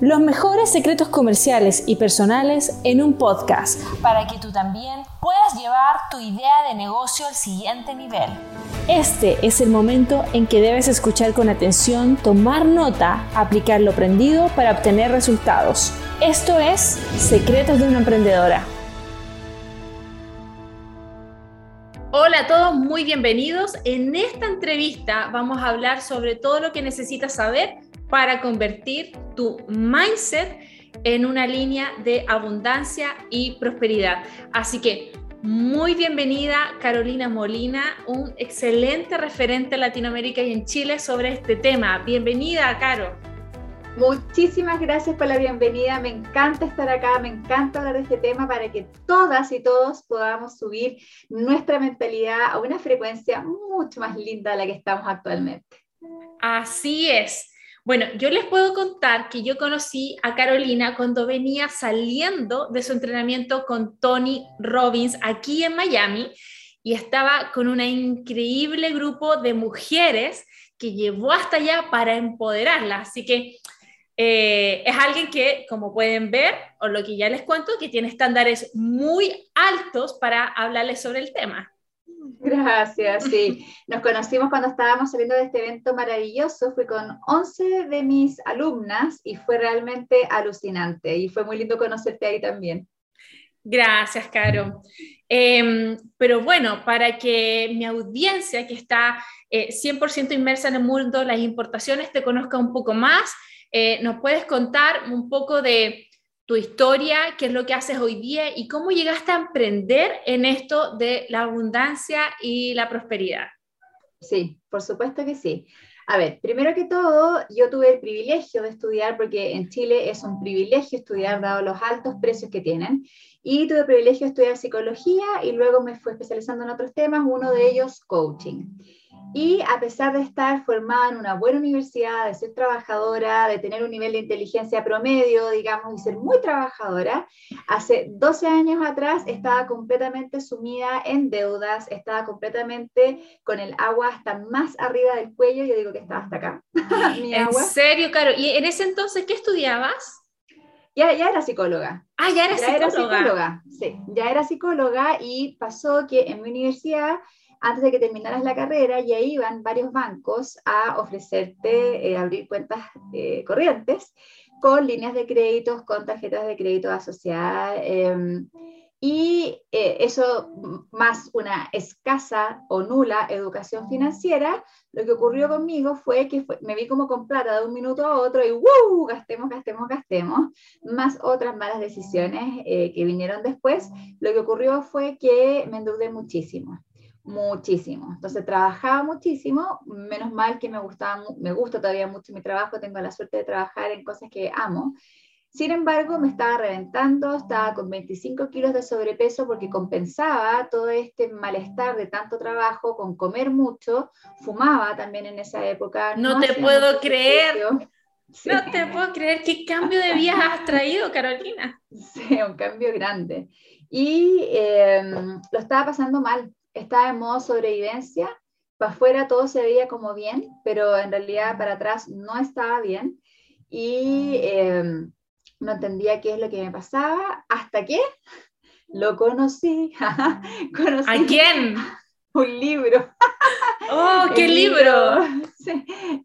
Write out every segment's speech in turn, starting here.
Los mejores secretos comerciales y personales en un podcast para que tú también puedas llevar tu idea de negocio al siguiente nivel. Este es el momento en que debes escuchar con atención, tomar nota, aplicar lo aprendido para obtener resultados. Esto es Secretos de una Emprendedora. Hola a todos, muy bienvenidos. En esta entrevista vamos a hablar sobre todo lo que necesitas saber para convertir tu mindset en una línea de abundancia y prosperidad. Así que muy bienvenida Carolina Molina, un excelente referente en Latinoamérica y en Chile sobre este tema. Bienvenida, Caro. Muchísimas gracias por la bienvenida. Me encanta estar acá, me encanta hablar de este tema para que todas y todos podamos subir nuestra mentalidad a una frecuencia mucho más linda de la que estamos actualmente. Así es. Bueno, yo les puedo contar que yo conocí a Carolina cuando venía saliendo de su entrenamiento con Tony Robbins aquí en Miami y estaba con un increíble grupo de mujeres que llevó hasta allá para empoderarla. Así que eh, es alguien que, como pueden ver, o lo que ya les cuento, que tiene estándares muy altos para hablarles sobre el tema. Gracias, sí. Nos conocimos cuando estábamos saliendo de este evento maravilloso. Fui con 11 de mis alumnas y fue realmente alucinante y fue muy lindo conocerte ahí también. Gracias, Caro. Em, pero bueno, para que mi audiencia que está 100% eh, inmersa en el mundo de las importaciones te conozca un poco más, eh, ¿nos puedes contar un poco de tu historia, qué es lo que haces hoy día y cómo llegaste a emprender en esto de la abundancia y la prosperidad. Sí, por supuesto que sí. A ver, primero que todo, yo tuve el privilegio de estudiar, porque en Chile es un privilegio estudiar dado los altos precios que tienen, y tuve el privilegio de estudiar psicología y luego me fui especializando en otros temas, uno de ellos coaching. Y a pesar de estar formada en una buena universidad, de ser trabajadora, de tener un nivel de inteligencia promedio, digamos, y ser muy trabajadora, hace 12 años atrás estaba completamente sumida en deudas, estaba completamente con el agua hasta más arriba del cuello, yo digo que estaba hasta acá. ¿En serio, Caro? ¿Y en ese entonces qué estudiabas? Ya, ya era psicóloga. Ah, ya era ya psicóloga. Era psicóloga. Sí, ya era psicóloga y pasó que en mi universidad antes de que terminaras la carrera ya iban varios bancos a ofrecerte eh, abrir cuentas eh, corrientes con líneas de créditos, con tarjetas de crédito asociadas. Em, y eh, eso más una escasa o nula educación financiera, lo que ocurrió conmigo fue que me vi como con plata de un minuto a otro y ¡wow! Gastemos, gastemos, gastemos, más otras malas decisiones que vinieron después. Lo que ocurrió fue que me endeudé muchísimo muchísimo. Entonces trabajaba muchísimo, menos mal que me gustaba, me gusta todavía mucho mi trabajo, tengo la suerte de trabajar en cosas que amo. Sin embargo, me estaba reventando, estaba con 25 kilos de sobrepeso porque compensaba todo este malestar de tanto trabajo con comer mucho, fumaba también en esa época. No, te puedo creer. No te puedo creer qué cambio de vida has traído, Carolina. Sí, un cambio grande. Y em, lo estaba pasando mal, estaba en modo sobrevivencia. Para afuera todo se veía como bien, pero en realidad para atrás no estaba bien. Y em, no entendía qué es lo que me pasaba hasta que lo conocí. conocí ¿A quién? Un libro. ¡Oh, qué libro!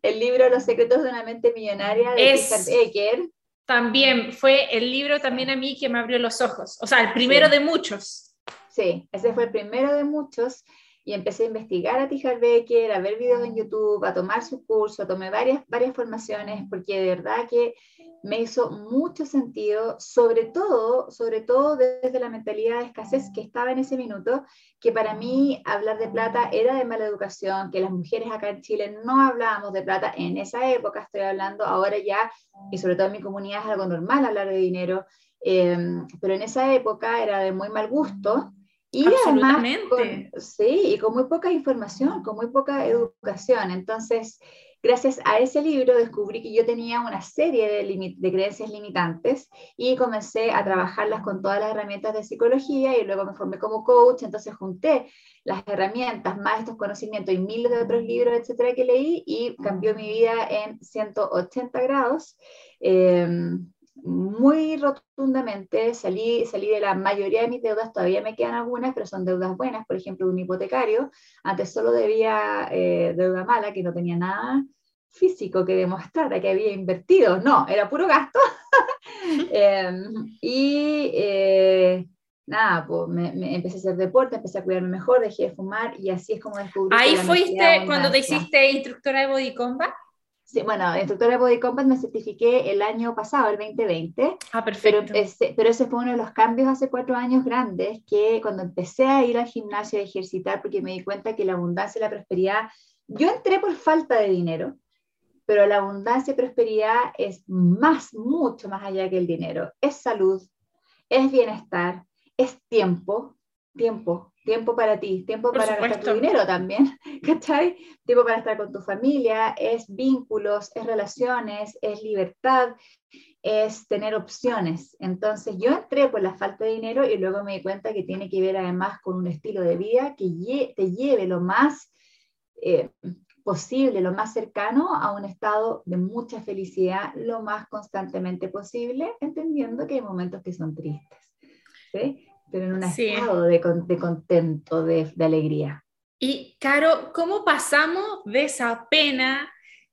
el libro Los secretos de una mente millonaria de es, Ecker. También fue el libro también a mí que me abrió los ojos. O sea, el primero de muchos. Sí, ese fue el primero de muchos y empecé a investigar a Tijal Becker, a ver videos en YouTube, a tomar su curso, tomé varias, varias formaciones porque de verdad que me hizo mucho sentido, sobre todo, sobre todo desde la mentalidad de escasez que estaba en ese minuto, que para mí hablar de plata era de mala educación, que las mujeres acá en Chile no hablábamos de plata en esa época, estoy hablando ahora ya, y sobre todo en mi comunidad es algo normal hablar de dinero, eh, pero en esa época era de muy mal gusto y además, sí, y con muy poca información, con muy poca educación. Entonces, Gracias a ese libro descubrí que yo tenía una serie de, de, creencias limitantes y comencé a trabajarlas con todas las herramientas de psicología y luego me formé como coach, entonces junté las herramientas más estos conocimientos y miles de otros libros, etcétera, que leí y cambió mi vida en 180 grados. Em, muy rotundamente, salí, salí de la mayoría de mis deudas, todavía me quedan algunas, pero son deudas buenas, por ejemplo, un hipotecario, antes solo debía eh, deuda mala, que no tenía nada físico que demostrara que había invertido, no, era puro gasto. Em, y eh, nada, pues me, empecé a hacer deporte, empecé a cuidarme mejor, dejé de fumar y así es como descubrí. Ahí fuiste cuando te hiciste instructora de Body Combat. Sí, bueno, instructora de Body Combat me certifiqué el año pasado, el 2020. Ah, perfecto. Pero ese, pero ese fue uno de los cambios hace cuatro años grandes, que cuando empecé a ir al gimnasio a ejercitar, porque me di cuenta que la abundancia y la prosperidad, yo entré por falta de dinero, pero la abundancia y prosperidad es más, mucho más allá que el dinero. Es salud, es bienestar, es tiempo, tiempo, tiempo para ti, tiempo para gastar tu dinero también, ¿cachai? Tiempo para estar con tu familia, es vínculos, es relaciones, es libertad, es tener opciones. Entonces yo entré por la falta de dinero y luego me di cuenta que tiene que ver además con un estilo de vida que te lleve lo más eh, posible, lo más cercano a un estado de mucha felicidad lo más constantemente posible, entendiendo que hay momentos que son tristes, ¿sí? Pero en un estado de, de contento, de, de, alegría. Y, Caro, ¿cómo pasamos de esa pena,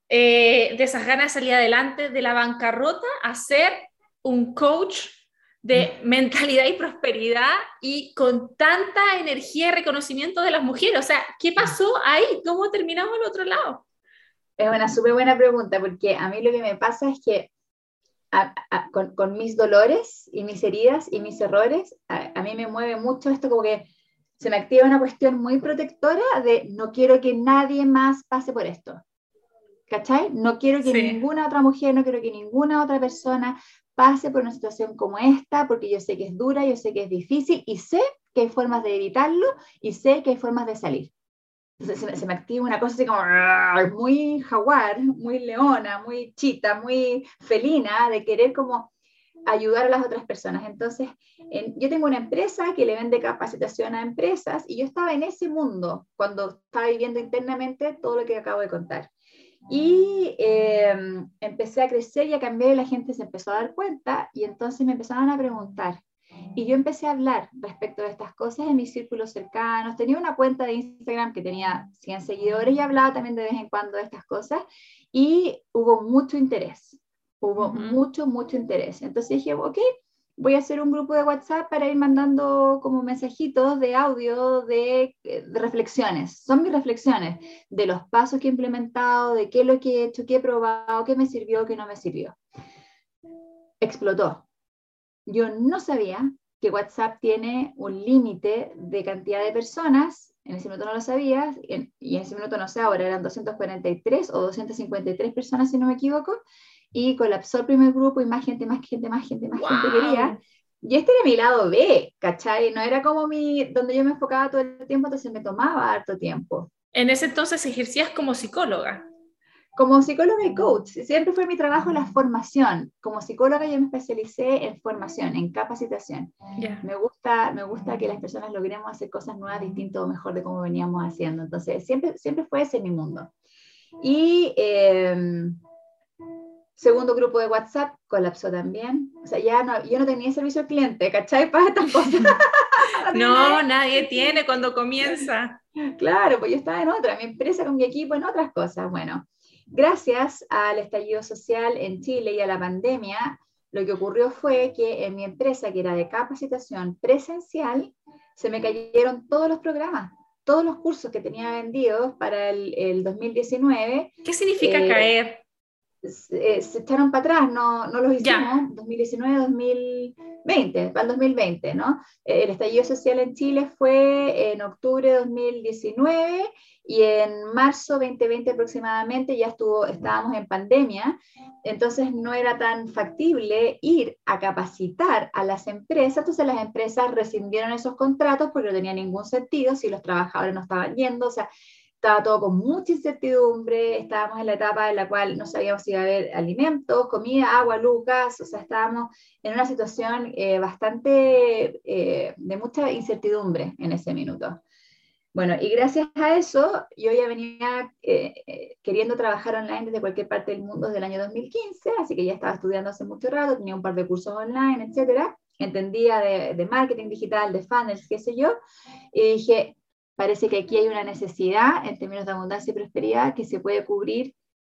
eh, de esas ganas de salir adelante, de la bancarrota, a ser un coach de mentalidad y prosperidad y con tanta energía y reconocimiento de las mujeres. O sea, ¿qué pasó ahí? ¿Cómo terminamos al otro lado? Es una súper buena pregunta porque a mí lo que me pasa es que con, con, mis dolores y mis heridas y mis errores, a, mí me mueve mucho esto como que se me activa una cuestión muy protectora de no quiero que nadie más pase por esto. ¿Cachai? No quiero que ninguna otra mujer, no quiero que ninguna otra persona pase por una situación como esta, porque yo sé que es dura, yo sé que es difícil y sé que hay formas de evitarlo y sé que hay formas de salir. Entonces se me, activa una cosa así como muy jaguar, muy leona, muy chita, muy felina, de querer como ayudar a las otras personas. Entonces, yo tengo una empresa que le vende capacitación a empresas y yo estaba en ese mundo cuando estaba viviendo internamente todo lo que acabo de contar. Y em, empecé a crecer y a cambiar y la gente se empezó a dar cuenta y entonces me empezaron a preguntar. Y yo empecé a hablar respecto de estas cosas en mis círculos cercanos. Tenía una cuenta de Instagram que tenía 100 seguidores y hablaba también de vez en cuando de estas cosas y hubo mucho interés. Hubo mucho, mucho interés. Entonces dije, ok, voy a hacer un grupo de WhatsApp para ir mandando como mensajitos de audio de, reflexiones. Son mis reflexiones de los pasos que he implementado, de qué es lo que he hecho, qué he probado, qué me sirvió, qué no me sirvió. Explotó. Yo no sabía que WhatsApp tiene un límite de cantidad de personas. En ese momento no lo sabía, y en ese momento no sé, ahora eran 243 o 253 personas, si no me equivoco y colapsó el primer grupo y más gente, más gente, más gente, más gente quería. Y este era mi lado B, ¿cachai? No era como mi, donde yo me enfocaba todo el tiempo, entonces me tomaba harto tiempo. En ese entonces ejercías como psicóloga. Como psicóloga y coach, siempre fue mi trabajo la formación. Como psicóloga yo me especialicé en formación, en capacitación. Me, gusta, me gusta que las personas logremos hacer cosas nuevas, distintas o mejor de cómo veníamos haciendo. Entonces, siempre, siempre fue ese mi mundo. Y eh, Segundo grupo de WhatsApp colapsó también. O sea, ya no, yo no tenía servicio al cliente, ¿cachai? Para estas cosas. no, nadie tiene cuando comienza. Claro, pues yo estaba en otra, mi empresa con mi equipo en otras cosas. Bueno, gracias al estallido social en Chile y a la pandemia, lo que ocurrió fue que en mi empresa, que era de capacitación presencial, se me cayeron todos los programas, todos los cursos que tenía vendidos para el, el 2019. ¿Qué significa eh, caer? Eh, se, echaron para atrás, no, no los hicimos, 2019-2020, para el 2020, ¿no? El estallido social en Chile fue en octubre de 2019 y en marzo 2020 aproximadamente ya estuvo, estábamos en pandemia, entonces no era tan factible ir a capacitar a las empresas, entonces las empresas rescindieron esos contratos porque no tenía ningún sentido si los trabajadores no estaban yendo, o sea, estaba todo con mucha incertidumbre, estábamos en la etapa en la cual no sabíamos si iba a haber alimentos, comida, agua, luz, gas, o sea, estábamos en una situación eh, bastante eh, de mucha incertidumbre en ese minuto. Bueno, y gracias a eso, yo ya venía eh, queriendo trabajar online desde cualquier parte del mundo desde el año 2015, así que ya estaba estudiando hace mucho rato, tenía un par de cursos online, etcétera, entendía de, de marketing digital, de funnels, qué sé yo, y dije, parece que aquí hay una necesidad en términos de abundancia y prosperidad que se puede cubrir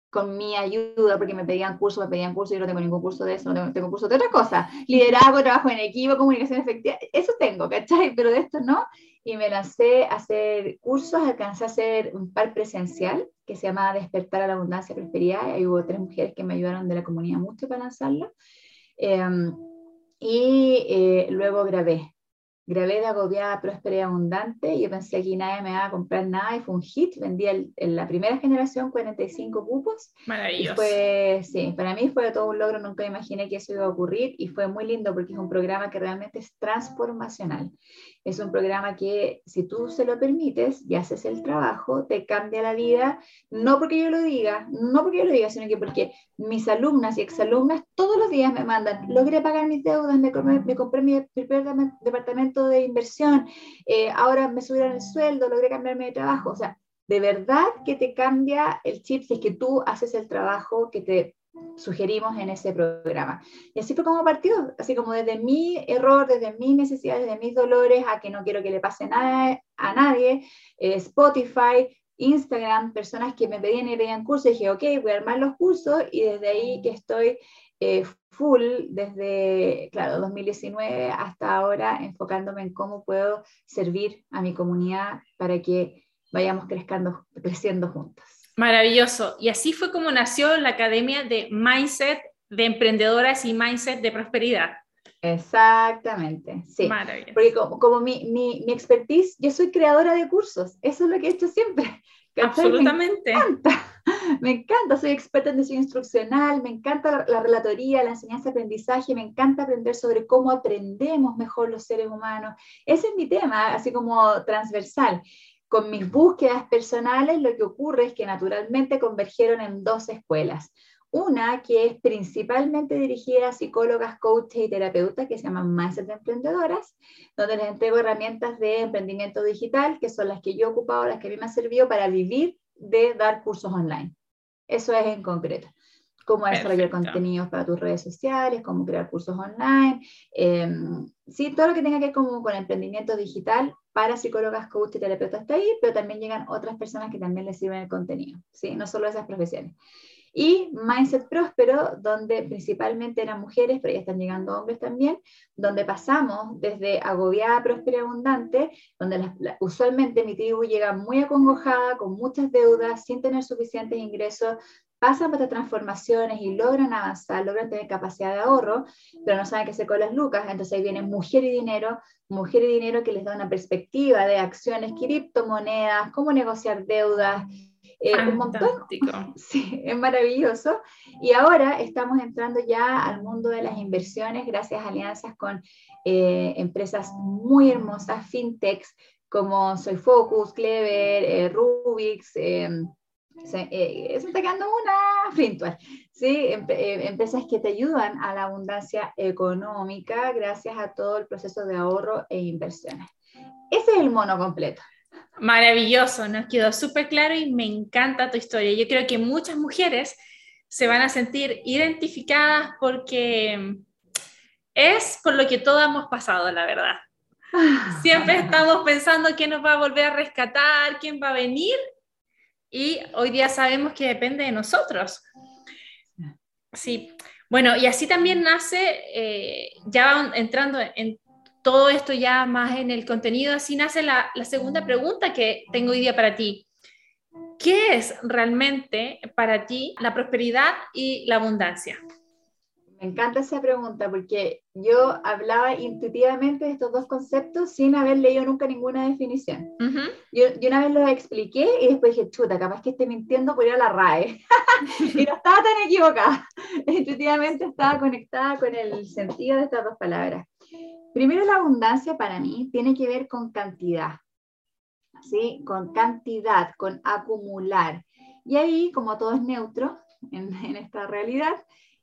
con mi ayuda, porque me pedían cursos, me pedían cursos, yo no tengo ningún curso de eso, no tengo, tengo curso de otra cosa, liderazgo, trabajo en equipo, comunicación efectiva, eso tengo, ¿cachai? Pero de esto no, y me lancé a hacer cursos, alcancé a hacer un par presencial que se llama Despertar a la Abundancia y Prosperidad, y ahí hubo tres mujeres que me ayudaron de la comunidad mucho para lanzarlo, em, y eh, luego grabé, grabé de agobiada, próspera y abundante. Yo pensé que nadie me iba a comprar nada y fue un hit. Vendí en la primera generación 45 cupos. Maravilloso. Y fue, sí, para mí fue todo un logro. Nunca imaginé que eso iba a ocurrir y fue muy lindo porque es un programa que realmente es transformacional. Es un programa que si tú se lo permites y haces el trabajo, te cambia la vida. No porque yo lo diga, no porque yo lo diga, sino que porque mis alumnas y exalumnas todos los días me mandan, logré pagar mis deudas, me, me compré mi primer departamento de inversión, eh, ahora me subieron el sueldo, logré cambiarme de trabajo. O sea, de verdad que te cambia el chip si es que tú haces el trabajo que te sugerimos en ese programa. Y así fue como partió, así como desde mi error, desde mis necesidades, desde mis dolores, a que no quiero que le pase nada a nadie, eh, Spotify, Instagram, personas que me pedían y pedían cursos, y dije, ok, voy a armar los cursos y desde ahí que estoy eh, full desde, claro, 2019 hasta ahora, enfocándome en cómo puedo servir a mi comunidad para que vayamos creciendo, creciendo juntos. Maravilloso. Y así fue como nació la Academia de Mindset de Emprendedoras y Mindset de Prosperidad. Exactamente, sí. Maravilloso. Porque como, como mi, mi, mi, expertise, yo soy creadora de cursos, eso es lo que he hecho siempre. Absolutamente. Me encanta, me encanta, soy experta en diseño instruccional, me encanta la, relatoría, la enseñanza aprendizaje, me encanta aprender sobre cómo aprendemos mejor los seres humanos. Ese es mi tema, así como transversal. Con mis búsquedas personales, lo que ocurre es que naturalmente convergieron en dos escuelas. Una que es principalmente dirigida a psicólogas, coaches y terapeutas que se llaman Mindset de Emprendedoras, donde les entrego herramientas de emprendimiento digital, que son las que yo he ocupado, las que a mí me han servido para vivir de dar cursos online. Eso es en concreto. Cómo desarrollar contenidos para tus redes sociales, cómo crear cursos online. Em, sí, todo lo que tenga que ver con, con emprendimiento digital para psicólogas, coaches y terapeutas está ahí, pero también llegan otras personas que también les sirven el contenido, ¿sí? No solo esas profesiones y Mindset Próspero, donde principalmente eran mujeres, pero ya están llegando hombres también, donde pasamos desde agobiada, próspera y abundante, donde usualmente mi tribu llega muy acongojada, con muchas deudas, sin tener suficientes ingresos, pasan por estas transformaciones y logran avanzar, logran tener capacidad de ahorro, pero no saben qué hacer con las lucas, entonces ahí viene mujer y dinero, mujer y dinero que les da una perspectiva de acciones, criptomonedas, cómo negociar deudas, eh, un montón. Sí, es maravilloso. Y ahora estamos entrando ya al mundo de las inversiones gracias a alianzas con eh, empresas muy hermosas, fintechs, como Soy Focus, Clever, eh, Rubix. Se, está quedando una Fintual, ¿sí? empresas que te ayudan a la abundancia económica gracias a todo el proceso de ahorro e inversiones. Ese es el mono completo. Maravilloso, nos quedó súper claro y me encanta tu historia. Yo creo que muchas mujeres se van a sentir identificadas porque es por lo que todas hemos pasado, la verdad. Siempre estamos pensando quién nos va a volver a rescatar, quién va a venir y hoy día sabemos que depende de nosotros. Sí, bueno, y así también nace, eh, ya entrando en todo esto ya más en el contenido, así nace la, segunda pregunta que tengo hoy día para ti. ¿Qué es realmente para ti la prosperidad y la abundancia? Me encanta esa pregunta porque yo hablaba intuitivamente de estos dos conceptos sin haber leído nunca ninguna definición. yo, una vez los expliqué y después dije, chuta, capaz que esté mintiendo por ir a la RAE. y no estaba tan equivocada. Intuitivamente estaba conectada con el sentido de estas dos palabras. Primero, la abundancia para mí tiene que ver con cantidad. ¿sí? Con cantidad, con acumular. Y ahí, como todo es neutro en, esta realidad,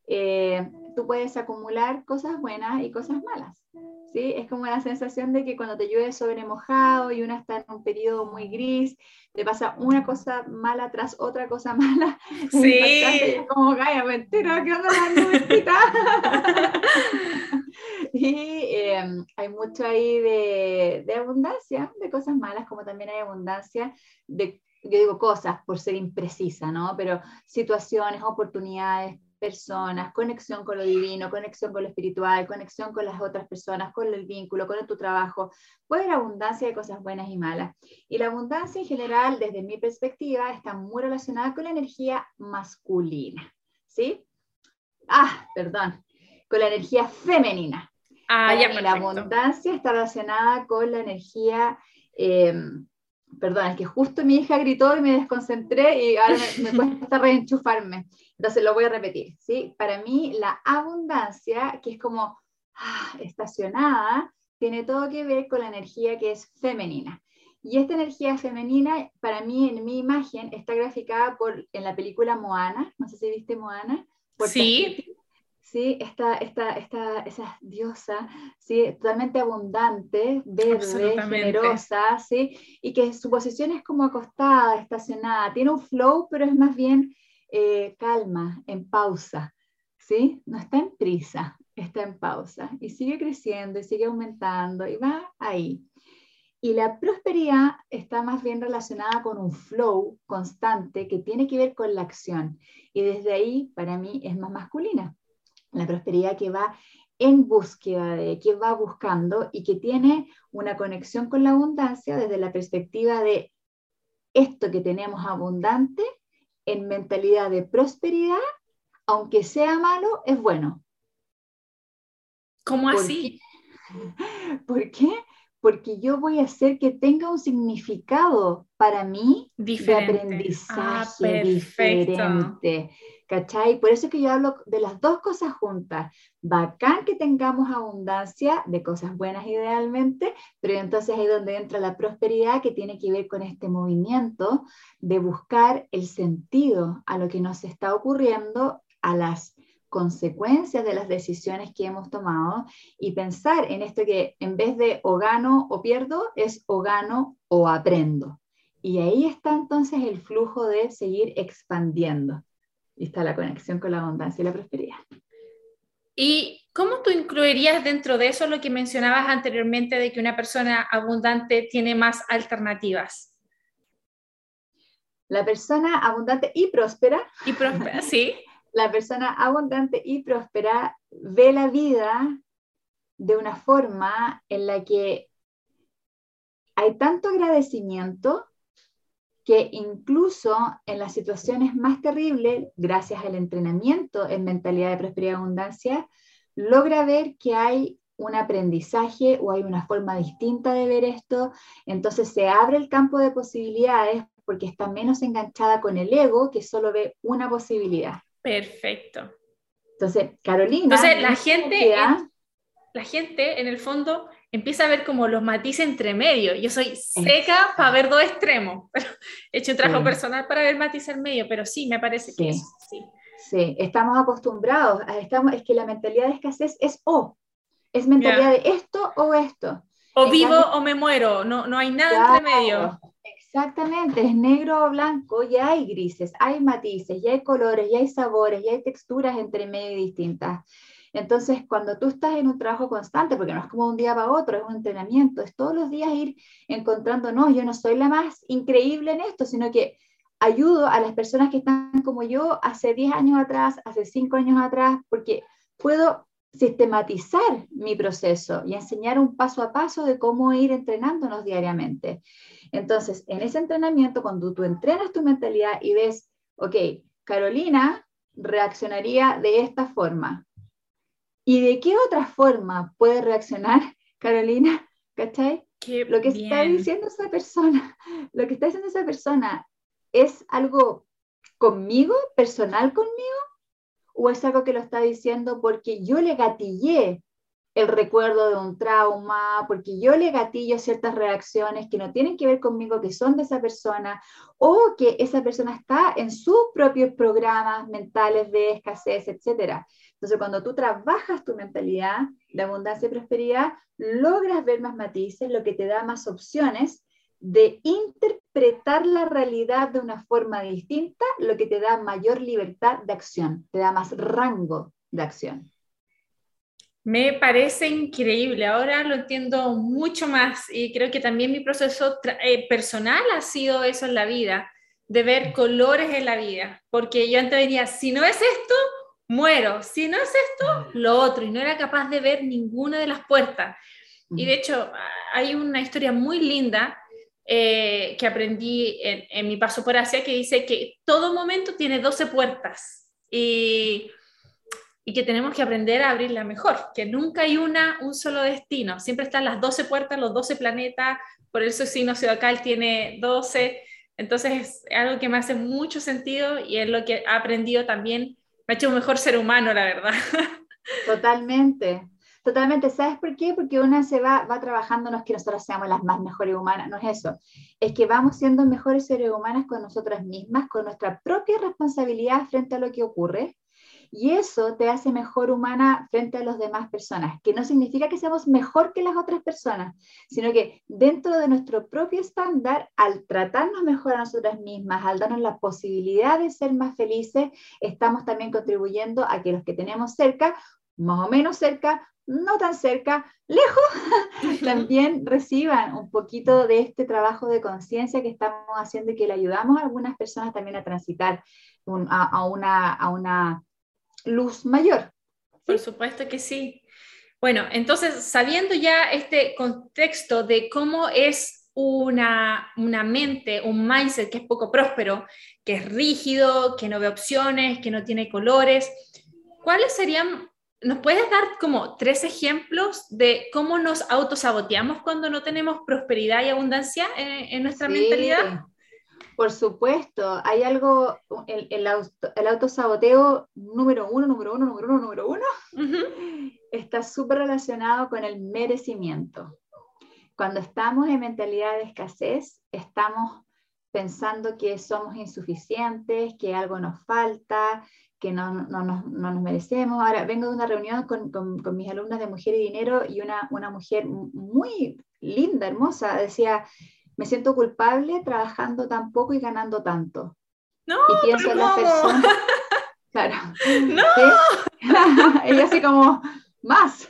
eh, tú puedes acumular cosas buenas y cosas malas. ¿sí? Es como la sensación de que cuando te llueve sobre mojado y uno está en un periodo muy gris, te pasa una cosa mala tras otra cosa mala. Sí. Es como, calla, me entero, ¿qué onda la y em, hay mucho ahí de, de abundancia, de cosas malas, como también hay abundancia de yo digo cosas por ser imprecisa, ¿no? Pero situaciones, oportunidades, personas, conexión con lo divino, conexión con lo espiritual, conexión con las otras personas, con el vínculo, con tu trabajo. Puede haber abundancia de cosas buenas y malas. Y la abundancia en general, desde mi perspectiva, está muy relacionada con la energía masculina. ¿Sí? Ah, perdón, con la energía femenina. Ah, ya, la abundancia está relacionada con la energía eh, perdón, es que justo mi hija gritó y me desconcentré y ahora me, me cuesta reenchufarme. Entonces lo voy a repetir, ¿sí? Para mí la abundancia, que es como ah, estacionada, tiene todo que ver con la energía que es femenina. Y esta energía femenina, para mí, en mi imagen, está graficada por, en la película Moana, no sé si viste Moana. sí. ¿Sí? Esta, esta, esta, esa diosa, ¿sí? Totalmente abundante, verde, generosa, ¿sí? Y que su posición es como acostada, estacionada, tiene un flow, pero es más bien eh, calma, en pausa, ¿sí? No está en prisa, está en pausa y sigue creciendo y sigue aumentando y va ahí. Y la prosperidad está más bien relacionada con un flow constante que tiene que ver con la acción. Y desde ahí, para mí, es más masculina la prosperidad que va en búsqueda de, que va buscando y que tiene una conexión con la abundancia desde la perspectiva de esto que tenemos abundante en mentalidad de prosperidad, aunque sea malo, es bueno. ¿Cómo así? ¿Por qué? Porque yo voy a hacer que tenga un significado para mí Diferente. de aprendizaje ah, diferente. ¿Cachai? Por eso es que yo hablo de las dos cosas juntas. Bacán que tengamos abundancia de cosas buenas idealmente, pero entonces ahí es donde entra la prosperidad que tiene que ver con este movimiento de buscar el sentido a lo que nos está ocurriendo, a las consecuencias de las decisiones que hemos tomado y pensar en esto que en vez de o gano o pierdo, es o gano o aprendo. Y ahí está entonces el flujo de seguir expandiendo. Y está la conexión con la abundancia y la prosperidad. ¿Y cómo tú incluirías dentro de eso lo que mencionabas anteriormente de que una persona abundante tiene más alternativas? La persona abundante y próspera. Y próspera, sí. La persona abundante y próspera ve la vida de una forma en la que hay tanto agradecimiento que incluso en las situaciones más terribles, gracias al entrenamiento en mentalidad de prosperidad y abundancia, logra ver que hay un aprendizaje o hay una forma distinta de ver esto, entonces se abre el campo de posibilidades porque está menos enganchada con el ego que solo ve una posibilidad. Perfecto. Entonces, Carolina... Entonces, la gente, la gente en el fondo empieza a ver como los matices entre medio. Yo soy seca para ver dos extremos, he hecho un trabajo personal para ver matices en medio, pero sí, me parece que sí. sí. estamos acostumbrados, estamos, es que la mentalidad de escasez es o, es mentalidad de esto o esto. O vivo o me muero, no, no hay nada entre medio. Exactamente, es negro o blanco, ya hay grises, hay matices, ya hay colores, ya hay sabores, ya hay texturas entre medio distintas. Entonces, cuando tú estás en un trabajo constante, porque no es como un día para otro, es un entrenamiento, es todos los días ir encontrando, no, yo no soy la más increíble en esto, sino que ayudo a las personas que están como yo hace 10 años atrás, hace 5 años atrás, porque puedo sistematizar mi proceso y enseñar un paso a paso de cómo ir entrenándonos diariamente. Entonces, en ese entrenamiento, cuando tú entrenas tu mentalidad y ves, ok, Carolina reaccionaría de esta forma, ¿Y de qué otra forma puede reaccionar Carolina? ¿Cachai? lo que está diciendo esa persona, lo que está diciendo esa persona es algo conmigo, personal conmigo, o es algo que lo está diciendo porque yo le gatillé el recuerdo de un trauma, porque yo le gatillo ciertas reacciones que no tienen que ver conmigo, que son de esa persona, o que esa persona está en sus propios programas mentales de escasez, etc. Entonces, cuando tú trabajas tu mentalidad de abundancia y prosperidad, logras ver más matices, lo que te da más opciones de interpretar la realidad de una forma distinta, lo que te da mayor libertad de acción, te da más rango de acción. Me parece increíble, ahora lo entiendo mucho más y creo que también mi proceso eh, personal ha sido eso en la vida, de ver colores en la vida, porque yo antes venía, si no es esto, muero, si no es esto, lo otro, y no era capaz de ver ninguna de las puertas. Y de hecho, hay una historia muy linda eh, que aprendí en, en, mi paso por Asia que dice que todo momento tiene 12 puertas. Y y que tenemos que aprender a abrirla mejor, que nunca hay una, un solo destino, siempre están las 12 puertas, los 12 planetas, por eso el signo zodiacal tiene 12, entonces es algo que me hace mucho sentido y es lo que he aprendido también, me ha hecho un mejor ser humano, la verdad. Totalmente, totalmente. ¿Sabes por qué? Porque una se va, va trabajando, no es que nosotros seamos las más mejores humanas, no es eso, es que vamos siendo mejores seres humanas con nosotras mismas, con nuestra propia responsabilidad frente a lo que ocurre y eso te hace mejor humana frente a las demás personas, que no significa que seamos mejor que las otras personas, sino que dentro de nuestro propio estándar, al tratarnos mejor a nosotras mismas, al darnos la posibilidad de ser más felices, estamos también contribuyendo a que los que tenemos cerca, más o menos cerca, no tan cerca, lejos, también reciban un poquito de este trabajo de conciencia que estamos haciendo y que le ayudamos a algunas personas también a transitar a, una, a una luz mayor. Por supuesto que sí. Bueno, entonces, sabiendo ya este contexto de cómo es una, una mente, un mindset que es poco próspero, que es rígido, que no ve opciones, que no tiene colores, ¿cuáles serían, nos puedes dar como tres ejemplos de cómo nos autosaboteamos cuando no tenemos prosperidad y abundancia en, nuestra mentalidad? Por supuesto, hay algo, el, el, autosaboteo número uno, número uno, número uno, número uno, está súper relacionado con el merecimiento. Cuando estamos en mentalidad de escasez, estamos pensando que somos insuficientes, que algo nos falta, que no, no, no, no nos merecemos. Ahora, vengo de una reunión con, con, con, mis alumnas de Mujer y Dinero y una, una mujer muy linda, hermosa, decía, me siento culpable trabajando tan poco y ganando tanto. No, y pienso en las personas. Claro. No. Ella así como, más,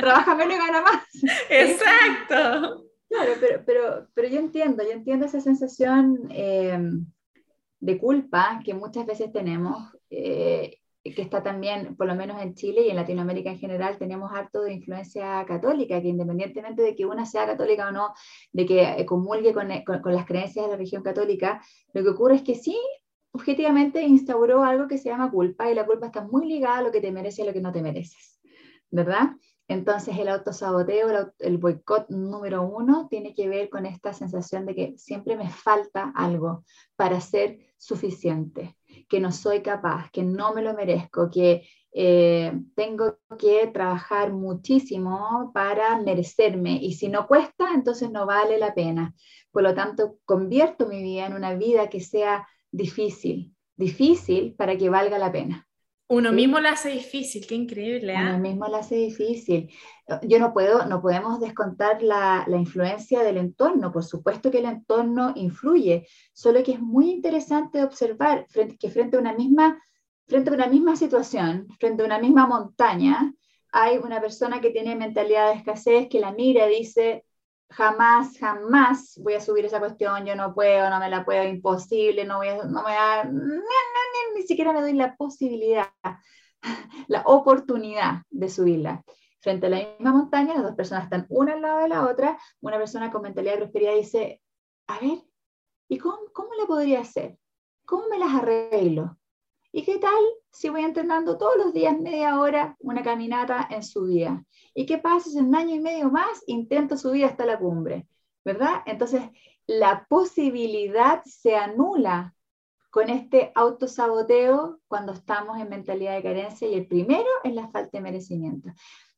trabaja menos y gana más. Exacto. Claro, pero, pero, pero yo entiendo, yo entiendo esa sensación eh, de culpa que muchas veces tenemos. Eh, que está también, por lo menos en Chile y en Latinoamérica en general, tenemos harto de influencia católica, que independientemente de que una sea católica o no, de que eh, comulgue con, con, con las creencias de la religión católica, lo que ocurre es que sí, objetivamente instauró algo que se llama culpa y la culpa está muy ligada a lo que te mereces y a lo que no te mereces, ¿verdad? Entonces el autosaboteo, el, el boicot número uno tiene que ver con esta sensación de que siempre me falta algo para ser suficiente que no soy capaz, que no me lo merezco, que eh, tengo que trabajar muchísimo para merecerme y si no cuesta, entonces no vale la pena. Por lo tanto, convierto mi vida en una vida que sea difícil, difícil para que valga la pena. Uno mismo la hace difícil, qué increíble. ¿eh? Uno mismo la hace difícil. Yo no puedo, no podemos descontar la, la, influencia del entorno. Por supuesto que el entorno influye, solo que es muy interesante observar frente, que frente a una misma, frente a una misma situación, frente a una misma montaña, hay una persona que tiene mentalidad de escasez que la mira y dice, jamás, jamás voy a subir esa cuestión, yo no puedo, no me la puedo, imposible, no voy a, no me da, ni siquiera me doy la posibilidad, la oportunidad de subirla. Frente a la misma montaña, las dos personas están una al lado de la otra, una persona con mentalidad de prosperidad dice, a ver, ¿y cómo, cómo le podría hacer? ¿Cómo me las arreglo? ¿Y qué tal si voy entrenando todos los días media hora una caminata en su día? ¿Y qué pasa si un año y medio más intento subir hasta la cumbre? ¿Verdad? Entonces, la posibilidad se anula con este autosaboteo cuando estamos en mentalidad de carencia y el primero es la falta de merecimiento.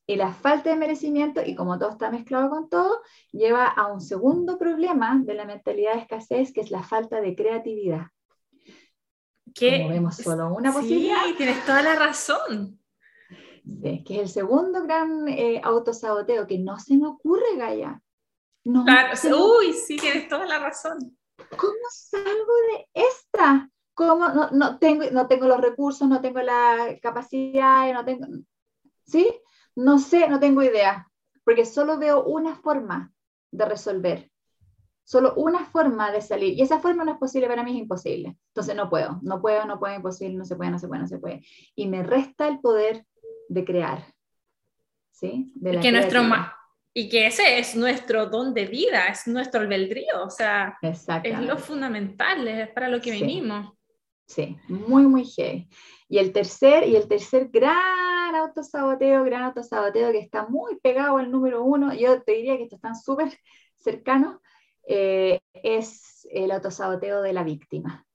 Y la falta de merecimiento, y como todo está mezclado con todo, lleva a un segundo problema de la mentalidad de escasez, que es la falta de creatividad. Que Como vemos solo una posibilidad. Sí, tienes toda la razón. Sí, que es el segundo gran eh, autosaboteo, que no se me ocurre, Gaia. No Claro, me uy, sí, tienes toda la razón. ¿cómo salgo de esta? ¿Cómo? No, no tengo, no tengo los recursos, no tengo la capacidad, no tengo, ¿sí? No sé, no tengo idea, porque solo veo una forma de resolver, solo una forma de salir, y esa forma no es posible para mí, es imposible. Entonces no puedo, no puedo, no puedo, imposible, no se puede, no se puede, no se puede. Y me resta el poder de crear, ¿sí? De la que nuestro y que ese es nuestro don de vida, es nuestro albedrío, o sea, es lo fundamental, es para lo que Sí. venimos. Sí, muy, muy heavy. Y el tercer, y el tercer gran autosaboteo, gran autosaboteo que está muy pegado al número uno, yo te diría que estos están súper cercanos, eh, es el autosaboteo de la víctima,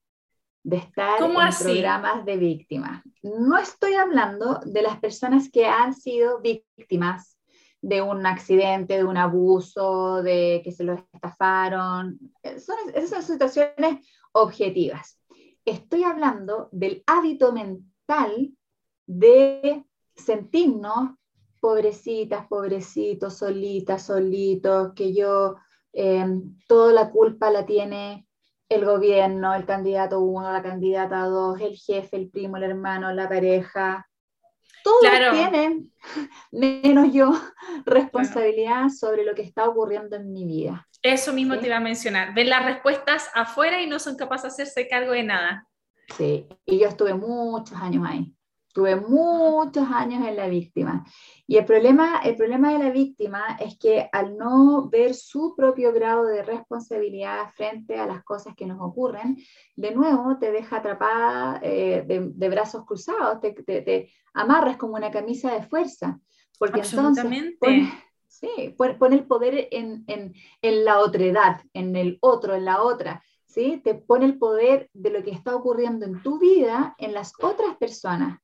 de estar ¿Cómo en así? programas de víctima. No estoy hablando de las personas que han sido víctimas de un accidente, de un abuso, de que se los estafaron. Eh, Son, esas son situaciones objetivas. Estoy hablando del hábito mental de sentirnos pobrecitas, pobrecitos, solitas, solitos, que yo, eh, toda la culpa la tiene el gobierno, el candidato uno, la candidata dos, el jefe, el primo, el hermano, la pareja. Todos Claro. tienen, menos yo, responsabilidad sobre lo que está ocurriendo en mi vida. Eso mismo Sí. te iba a mencionar. Ven las respuestas afuera y no son capaces de hacerse cargo de nada. Sí, y yo estuve muchos años ahí. Estuve muchos años en la víctima. Y el problema, el problema de la víctima es que al no ver su propio grado de responsabilidad frente a las cosas que nos ocurren, de nuevo te deja atrapada eh, de, de brazos cruzados, te, te- te amarras como una camisa de fuerza. Porque entonces Absolutamente. pone, sí, pone, pone el poder en, en, en la otredad, en el otro, en la otra. ¿sí? Te pone el poder de lo que está ocurriendo en tu vida en las otras personas.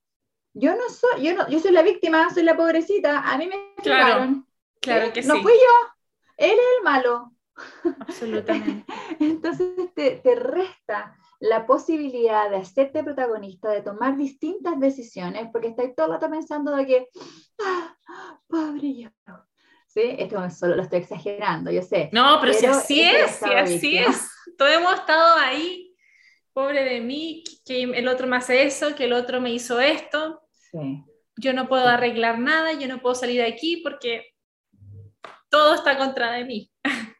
Yo no soy, yo no, yo soy la víctima, soy la pobrecita, a mí me Claro, Claro ¿sí? que no sí. fui yo, él es el malo. Absolutamente. Entonces te, te resta la posibilidad de hacerte protagonista, de tomar distintas decisiones, porque estás todo el rato pensando de que, ah, pobre yo. ¿Sí? Esto solo lo estoy exagerando, yo sé. No, pero, si Pero así ese es, si así es. Todos hemos estado ahí, pobre de mí, que el otro me hace eso, que el otro me hizo esto. Yo no puedo arreglar nada, yo no puedo salir de aquí porque todo está contra de mí.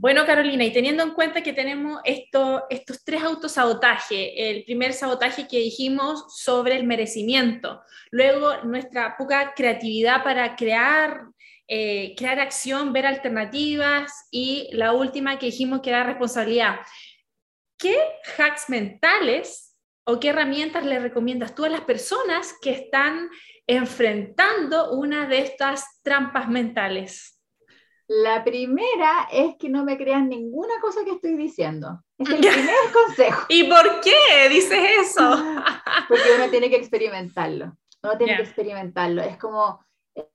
Bueno, Carolina, y teniendo en cuenta que tenemos esto, estos tres autosabotajes, el primer sabotaje que dijimos sobre el merecimiento, luego nuestra poca creatividad para crear, eh, crear acción, ver alternativas y la última que dijimos que era responsabilidad. ¿Qué hacks mentales o qué herramientas le recomiendas tú a las personas que están enfrentando una de estas trampas mentales? La primera es que no me crean ninguna cosa que estoy diciendo. Es el primer consejo. ¿Y por qué dices eso? Porque uno tiene que experimentarlo. Uno tiene que experimentarlo. Es como,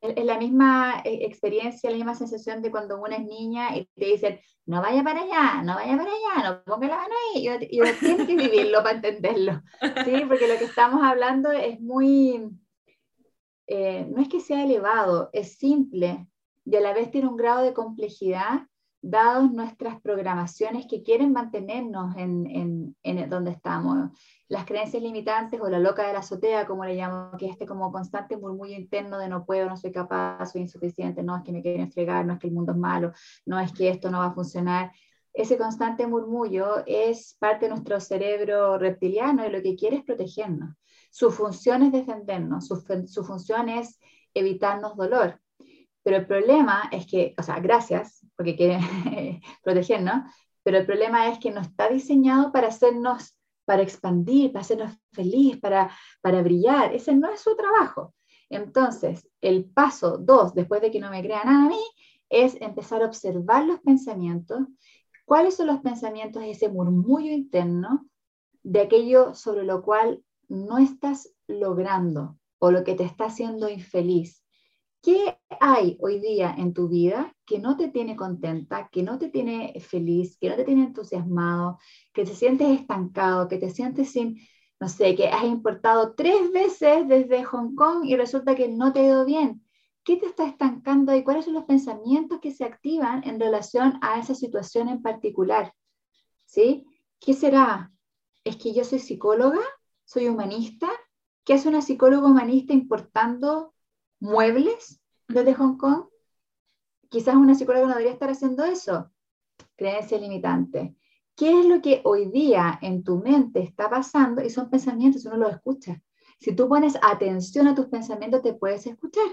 es la misma eh, experiencia, la misma sensación de cuando uno es niña y te dicen, no vaya para allá, no vaya para allá, no ponga la mano ahí. Y uno tiene que vivirlo para entenderlo. ¿sí? Porque lo que estamos hablando es muy, eh, no es que sea elevado, es simple y a la vez tiene un grado de complejidad dados nuestras programaciones que quieren mantenernos en, en, en donde estamos. Las creencias limitantes o la loca de la azotea, como le llamo, que es este como constante murmullo interno de no puedo, no soy capaz, soy insuficiente, no es que me quieren fregar, no es que el mundo es malo, no es que esto no va a funcionar. Ese constante murmullo es parte de nuestro cerebro reptiliano y lo que quiere es protegernos. Su función es defendernos, su función es evitarnos dolor. Pero el problema es que, o sea, gracias, porque quiere protegernos, pero el problema es que no está diseñado para hacernos, para expandir, para hacernos feliz, para, para brillar. Ese no es su trabajo. Entonces, el paso dos, después de que no me crea nada a mí, es empezar a observar los pensamientos. ¿Cuáles son los pensamientos, ese murmullo interno de aquello sobre lo cual no estás logrando o lo que te está haciendo infeliz. ¿Qué hay hoy día en tu vida que no te tiene contenta, que no te tiene feliz, que no te tiene entusiasmado, que te sientes estancado, que te sientes sin, no sé, que has importado tres veces desde Hong Kong y resulta que no te ha ido bien? ¿Qué te está estancando y cuáles son los pensamientos que se activan en relación a esa situación en particular? ¿Sí? ¿Qué será? ¿Es que yo soy psicóloga? ¿Soy humanista? ¿Qué hace una psicóloga humanista importando muebles desde Hong Kong? Quizás una psicóloga no debería estar haciendo eso. Creencia limitante. ¿Qué es lo que hoy día en tu mente está pasando? Y son pensamientos, uno los escucha. Si tú pones atención a tus pensamientos, te puedes escuchar.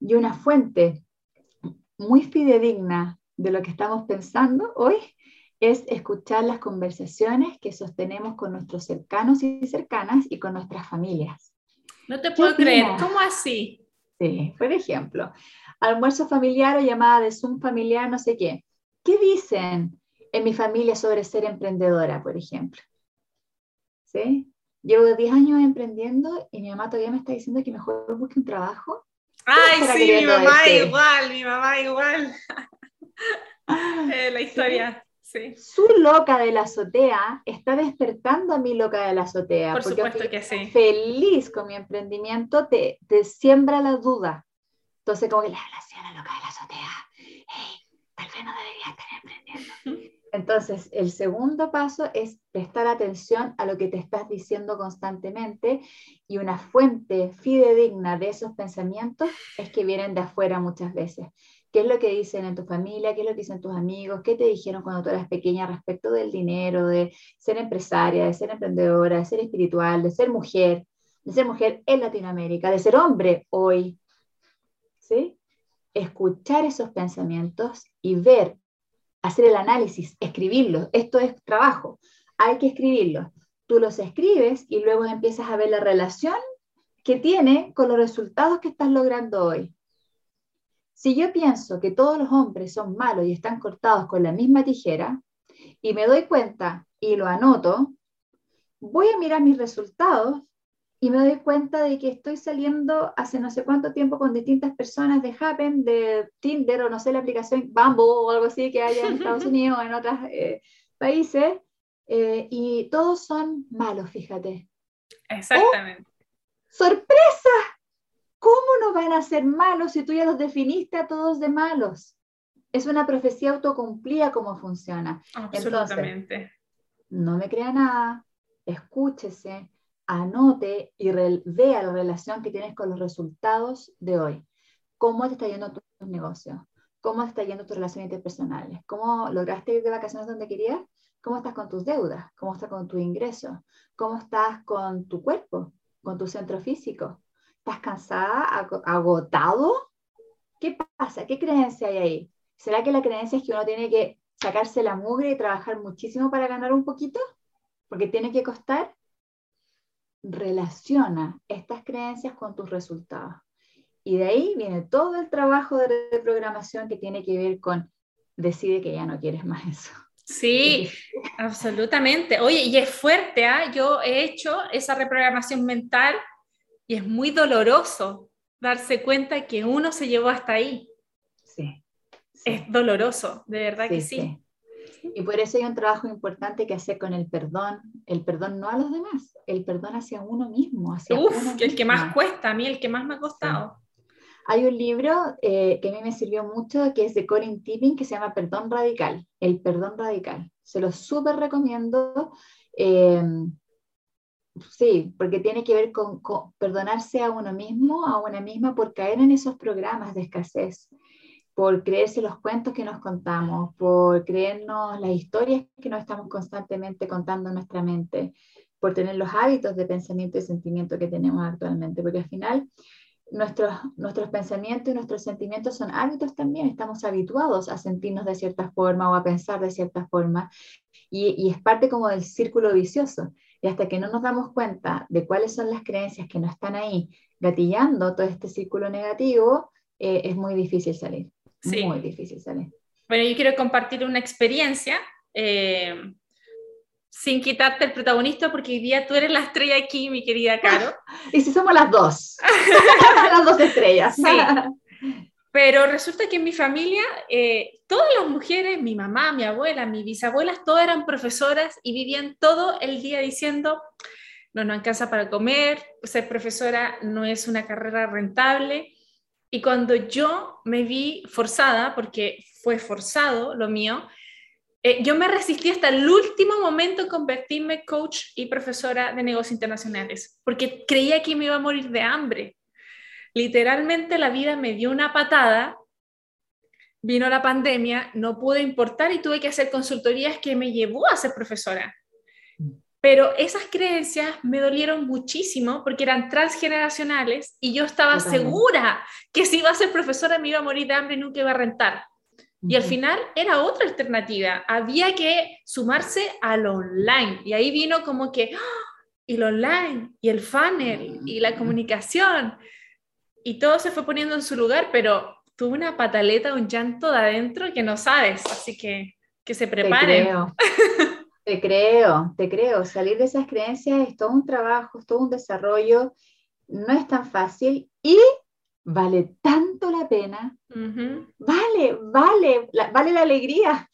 Y una fuente muy fidedigna de lo que estamos pensando hoy es escuchar las conversaciones que sostenemos con nuestros cercanos y cercanas y con nuestras familias. No te puedo creer, ¿cómo así? Sí, por ejemplo, almuerzo familiar o llamada de Zoom familiar, no sé qué. ¿Qué dicen en mi familia sobre ser emprendedora, por ejemplo? ¿Sí? Llevo 10 años emprendiendo y mi mamá todavía me está diciendo que mejor busque un trabajo. Ay, sí, mi mamá igual, mi mamá igual. eh, la historia. Su loca de la azotea está despertando a mi loca de la azotea. Por supuesto que sí. Feliz con mi emprendimiento, te, te siembra la duda. Entonces, como que le habla así a la loca de la azotea. Hey, tal vez no debería estar emprendiendo. Entonces, el segundo paso es prestar atención a lo que te estás diciendo constantemente y una fuente fidedigna de esos pensamientos es que vienen de afuera muchas veces qué es lo que dicen en tu familia, qué es lo que dicen tus amigos, qué te dijeron cuando tú eras pequeña respecto del dinero, de ser empresaria, de ser emprendedora, de ser espiritual, de ser mujer, de ser mujer en Latinoamérica, de ser hombre hoy. ¿Sí? Escuchar esos pensamientos y ver, hacer el análisis, escribirlos. Esto es trabajo, hay que escribirlos. Tú los escribes y luego empiezas a ver la relación que tiene con los resultados que estás logrando hoy. Si yo pienso que todos los hombres son malos y están cortados con la misma tijera, y me doy cuenta y lo anoto, voy a mirar mis resultados y me doy cuenta de que estoy saliendo hace no sé cuánto tiempo con distintas personas de Happen, de Tinder o no sé, la aplicación Bumble o algo así que haya en Estados Unidos o en otros eh, países, eh, y todos son malos, fíjate. Exactamente. ¡Oh! ¡Sorpresa! ¿Cómo no van a ser malos si tú ya los definiste a todos de malos? Es una profecía autocumplida cómo funciona. Absolutamente. no me crea nada, escúchese, anote y vea la relación que tienes con los resultados de hoy. ¿Cómo te está yendo tu negocio? ¿Cómo te está yendo tus relaciones interpersonales? ¿Cómo lograste ir de vacaciones donde querías? ¿Cómo estás con tus deudas? ¿Cómo estás con tu ingreso? ¿Cómo estás con tu cuerpo? ¿Con tu centro físico? ¿Estás cansada, agotado? ¿Qué pasa? ¿Qué creencia hay ahí? ¿Será que la creencia es que uno tiene que sacarse la mugre y trabajar muchísimo para ganar un poquito? Porque tiene que costar. Relaciona estas creencias con tus resultados. Y de ahí viene todo el trabajo de reprogramación que tiene que ver con decide que ya no quieres más eso. Sí, absolutamente. Oye, y es fuerte, ¿ah? Yo he hecho esa reprogramación mental y es muy doloroso darse cuenta que uno se llevó hasta ahí. Sí. Es doloroso, de verdad que sí. Y por eso hay un trabajo importante que hacer con el perdón, el perdón no a los demás, el perdón hacia uno mismo. Hacia Uf, el que más cuesta, a mí el que más me ha costado. Hay un libro eh, que a mí me sirvió mucho, que es de Corinne Tipping, que se llama Perdón Radical, el perdón radical. Se lo súper recomiendo. Eh, Sí, porque tiene que ver con, perdonarse a uno mismo, a una misma, por caer en esos programas de escasez, por creerse los cuentos que nos contamos, por creernos las historias que nos estamos constantemente contando en nuestra mente, por tener los hábitos de pensamiento y sentimiento que tenemos actualmente, porque al final nuestros, nuestros pensamientos y nuestros sentimientos son hábitos también, estamos habituados a sentirnos de cierta forma o a pensar de cierta forma, y, y es parte como del círculo vicioso. Y hasta que no nos damos cuenta de cuáles son las creencias que nos están ahí gatillando todo este círculo negativo, eh, es muy difícil salir. Sí. Muy difícil salir. Bueno, yo quiero compartir una experiencia. Eh, sin quitarte el protagonista, porque hoy día tú eres la estrella aquí, mi querida Caro. y si somos las dos, las dos estrellas. Sí. Pero resulta que en mi familia, eh, todas las mujeres, mi mamá, mi abuela, mis bisabuelas, todas eran profesoras y vivían todo el día diciendo, no nos alcanza para comer, ser profesora no es una carrera rentable. Y cuando yo me vi forzada, porque fue forzado lo mío, eh, yo me resistí hasta el último momento en convertirme coach y profesora de negocios internacionales, porque creía que me iba a morir de hambre literalmente la vida me dio una patada, vino la pandemia, no pude importar y tuve que hacer consultorías que me llevó a ser profesora. Pero esas creencias me dolieron muchísimo porque eran transgeneracionales y yo estaba segura que si iba a ser profesora me iba a morir de hambre y nunca iba a rentar. Y al final era otra alternativa. Había que sumarse al online. Y ahí vino como que, ¡ah! y el online, y el funnel, y la comunicación y todo se fue poniendo en su lugar, pero tuvo una pataleta, un llanto de adentro que no sabes, así que que se preparen. Te creo. te creo, te creo. Salir de esas creencias es todo un trabajo, es todo un desarrollo, no es tan fácil y vale tanto la pena. Vale, vale, vale la alegría.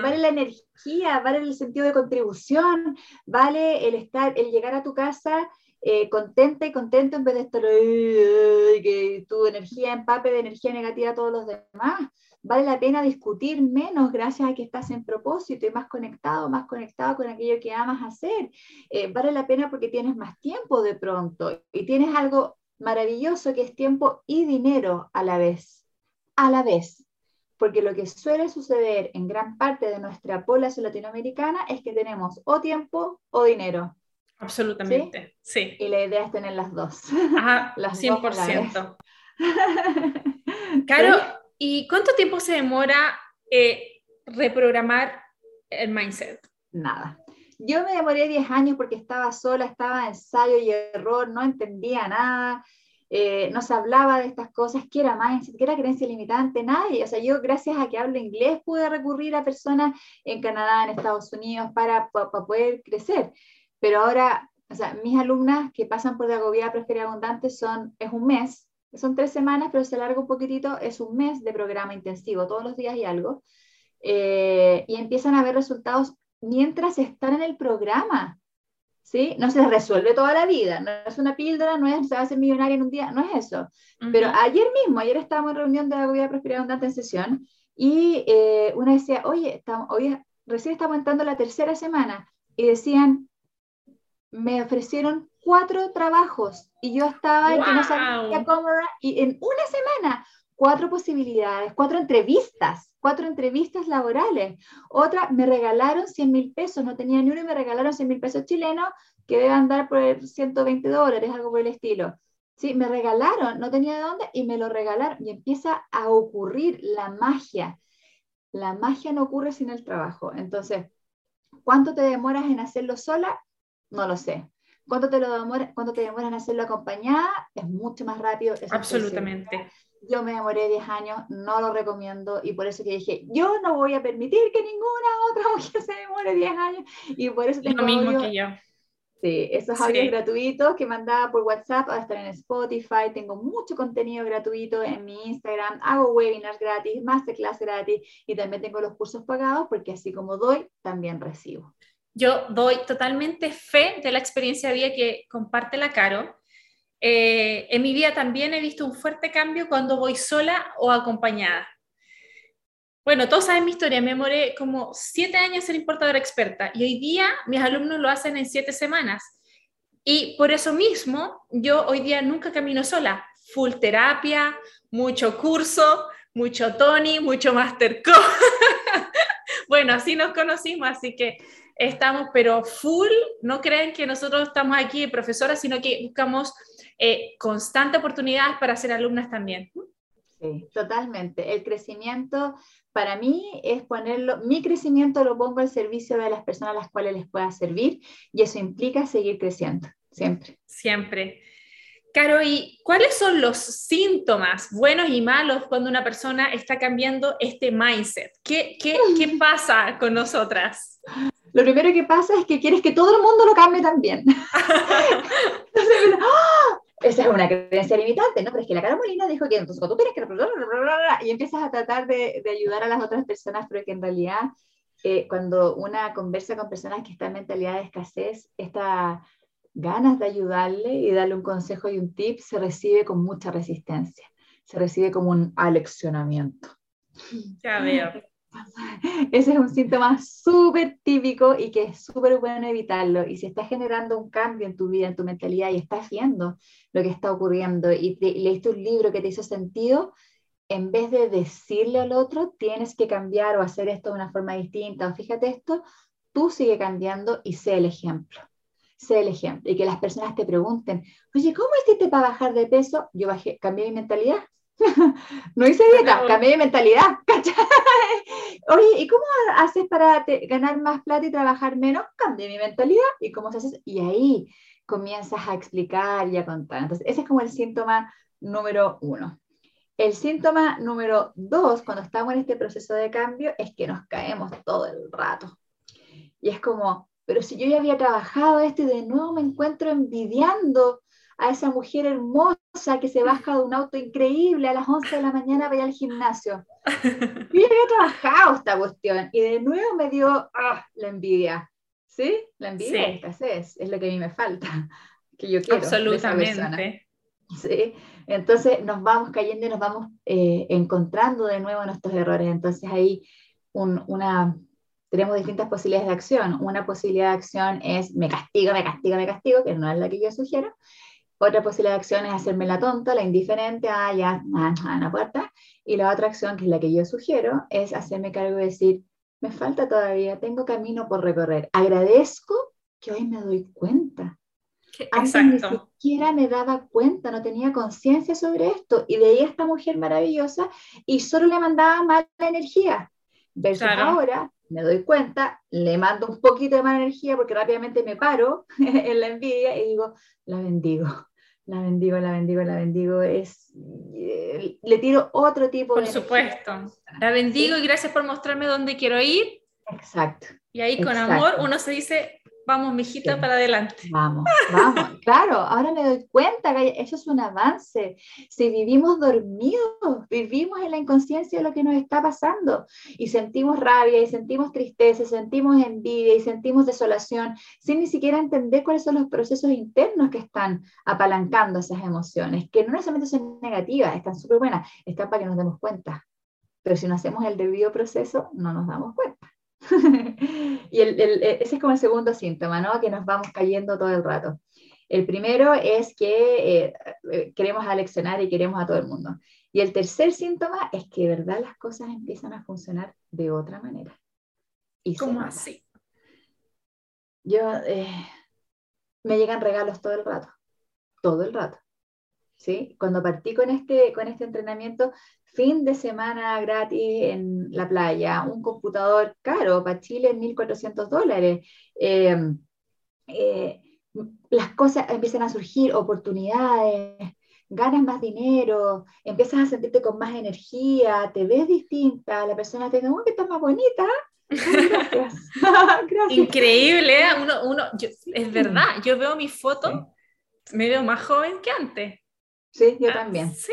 Vale la energía, vale el sentido de contribución, vale el estar, el llegar a tu casa eh, contenta y contento en vez de estar que tu energía empape de energía negativa a todos los demás. Vale la pena discutir menos gracias a que estás en propósito y más conectado, más conectado con aquello que amas hacer. Eh, vale la pena porque tienes más tiempo de pronto y tienes algo maravilloso que es tiempo y dinero a la vez. A la vez porque lo que suele suceder en gran parte de nuestra población latinoamericana es que tenemos o tiempo o dinero. Absolutamente, ¿Sí? Y la idea es tener las dos. Ajá, las 100%. Caro, ¿y cuánto tiempo se demora eh, reprogramar el mindset? Nada. Yo me demoré 10 años porque estaba sola, estaba ensayo y error, no entendía nada, eh, no se hablaba de estas cosas, qué era mindset, qué era creencia limitante, nadie. O sea, yo gracias a que hablo inglés pude recurrir a personas en Canadá, en Estados Unidos, para, para poder crecer. Pero ahora, o sea, mis alumnas que pasan por Agovia Prosperidad Abundante son, es un mes, son tres semanas, pero se alarga un poquitito, es un mes de programa intensivo, todos los días y algo, eh, y empiezan a ver resultados mientras están en el programa. ¿Sí? No se resuelve toda la vida, no es una píldora, no es se va a hacer millonaria en un día, no es eso. Pero ayer mismo, ayer estábamos en reunión de Agovia Prosperidad Abundante en sesión, y eh, una decía, oye, estamos, hoy recién estamos entrando la tercera semana, y decían, me ofrecieron cuatro trabajos y yo estaba en que no sabía cómo y en una semana cuatro posibilidades, cuatro entrevistas, cuatro entrevistas laborales. Otra, me regalaron 100 mil pesos, no tenía ni uno y me regalaron 100 mil pesos chilenos que deben andar por 120 dólares, algo por el estilo. Sí, me regalaron, no tenía de dónde y me lo regalaron y empieza a ocurrir la magia. La magia no ocurre sin el trabajo. Entonces, ¿cuánto te demoras en hacerlo sola? No lo sé. ¿Cuánto te, lo demora, te demoras en hacerlo acompañada? Es mucho más rápido. Absolutamente. Yo me demoré 10 años, no lo recomiendo y por eso que dije, yo no voy a permitir que ninguna otra mujer se demore 10 años y por eso tengo Lo mismo que yo. Sí, esos audios gratuitos que mandaba por WhatsApp a estar en Spotify. Tengo mucho contenido gratuito en mi Instagram. Hago webinars gratis, masterclass gratis y también tengo los cursos pagados porque así como doy, también recibo. Yo doy totalmente fe de la experiencia de vida que comparte la Caro. Eh, en mi vida también he visto un fuerte cambio cuando voy sola o acompañada. Bueno, todos saben mi historia, me demoré como siete años ser importadora experta y hoy día mis alumnos lo hacen en siete semanas. Y por eso mismo yo hoy día nunca camino sola, full terapia, mucho curso, mucho Tony, mucho Masterco. bueno, así nos conocimos, así que estamos, pero full, no creen que nosotros estamos aquí profesoras, sino que buscamos eh, constante oportunidades para ser alumnas también. Sí, totalmente. El crecimiento para mí es ponerlo, mi crecimiento lo pongo al servicio de las personas a las cuales les pueda servir y eso implica seguir creciendo, siempre. Siempre. Caro, ¿y cuáles son los síntomas buenos y malos cuando una persona está cambiando este mindset? ¿Qué, qué, qué pasa con nosotras? Lo primero que pasa es que quieres que todo el mundo lo cambie también. Entonces, ¡ah! esa es una creencia limitante, ¿no? Pero es que la cara molina dijo que entonces cuando tú tienes que... Y empiezas a tratar de, de, ayudar a las otras personas, pero que en realidad eh, cuando una conversa con personas que están en mentalidad de escasez, esta ganas de ayudarle y darle un consejo y un tip se recibe con mucha resistencia, se recibe como un aleccionamiento. Ya veo. Ese es un síntoma súper típico y que es súper bueno evitarlo. Y si estás generando un cambio en tu vida, en tu mentalidad y estás viendo lo que está ocurriendo y, leíste un libro que te hizo sentido, en vez de decirle al otro, tienes que cambiar o hacer esto de una forma distinta, o fíjate esto, tú sigue cambiando y sé el ejemplo. Sé el ejemplo. Y que las personas te pregunten, oye, ¿cómo hiciste para bajar de peso? Yo bajé, cambié mi mentalidad. no hice dieta, cambié mi mentalidad. Oye, ¿y cómo haces para ganar más plata y trabajar menos? Cambié mi mentalidad. ¿Y cómo se hace? Y ahí comienzas a explicar y a contar. Entonces, ese es como el síntoma número uno. El síntoma número dos, cuando estamos en este proceso de cambio, es que nos caemos todo el rato. Y es como, pero si yo ya había trabajado esto y de nuevo me encuentro envidiando a esa mujer hermosa que se baja de un auto increíble a las 11 de la mañana para ir al gimnasio. Yo ya había trabajado esta cuestión y de nuevo me dio ah, la envidia. ¿Sí? La envidia sí. escasez es lo que a mí me falta, que yo quiero. Absolutamente. ¿Sí? Entonces nos vamos cayendo y nos vamos eh, encontrando de nuevo nuestros errores. Entonces ahí una, tenemos distintas posibilidades de acción. Una posibilidad de acción es me castigo, me castigo, me castigo, que no es la que yo sugiero. Otra posibilidad de acción es hacerme la tonta, la indiferente, ah, ya, ah, ah, la puerta. Y la otra acción, que es la que yo sugiero, es hacerme cargo de decir, me falta todavía, tengo camino por recorrer. Agradezco que hoy me doy cuenta. Antes ni siquiera me daba cuenta, no tenía conciencia sobre esto. Y veía a esta mujer maravillosa y solo le mandaba mala energía. Versus ahora, me doy cuenta, le mando un poquito de mala energía porque rápidamente me paro en la envidia y digo, la bendigo la bendigo, la bendigo, la bendigo, es, eh, le tiro otro tipo por de... Por supuesto, la bendigo y gracias por mostrarme dónde quiero ir. Exacto. Y ahí con amor uno se dice, Vamos, mijita, para adelante. Vamos, vamos. claro, ahora me doy cuenta que eso es un avance. Si vivimos dormidos, vivimos en la inconsciencia de lo que nos está pasando y sentimos rabia y sentimos tristeza, sentimos envidia y sentimos desolación, sin ni siquiera entender cuáles son los procesos internos que están apalancando esas emociones, que no necesariamente son negativas, están súper buenas, están para que nos demos cuenta. Pero si no hacemos el debido proceso, no nos damos cuenta. y el, el, ese es como el segundo síntoma, ¿no? Que nos vamos cayendo todo el rato. El primero es que eh, eh, queremos aleccionar y queremos a todo el mundo. Y el tercer síntoma es que de verdad las cosas empiezan a funcionar de otra manera. Y ¿Cómo así? Yo, eh, me llegan regalos todo el rato, todo el rato. ¿Sí? Cuando partí con este, con este entrenamiento, fin de semana gratis en la playa, un computador caro, para Chile 1.400 dólares. Eh, eh, las cosas empiezan a surgir, oportunidades, ganas más dinero, empiezas a sentirte con más energía, te ves distinta, la persona te dice, oh, que estás más bonita. Gracias. Increíble, ¿eh? uno, uno es verdad, yo veo mi foto, me veo más joven que antes. Sí, yo ah, también. Sí,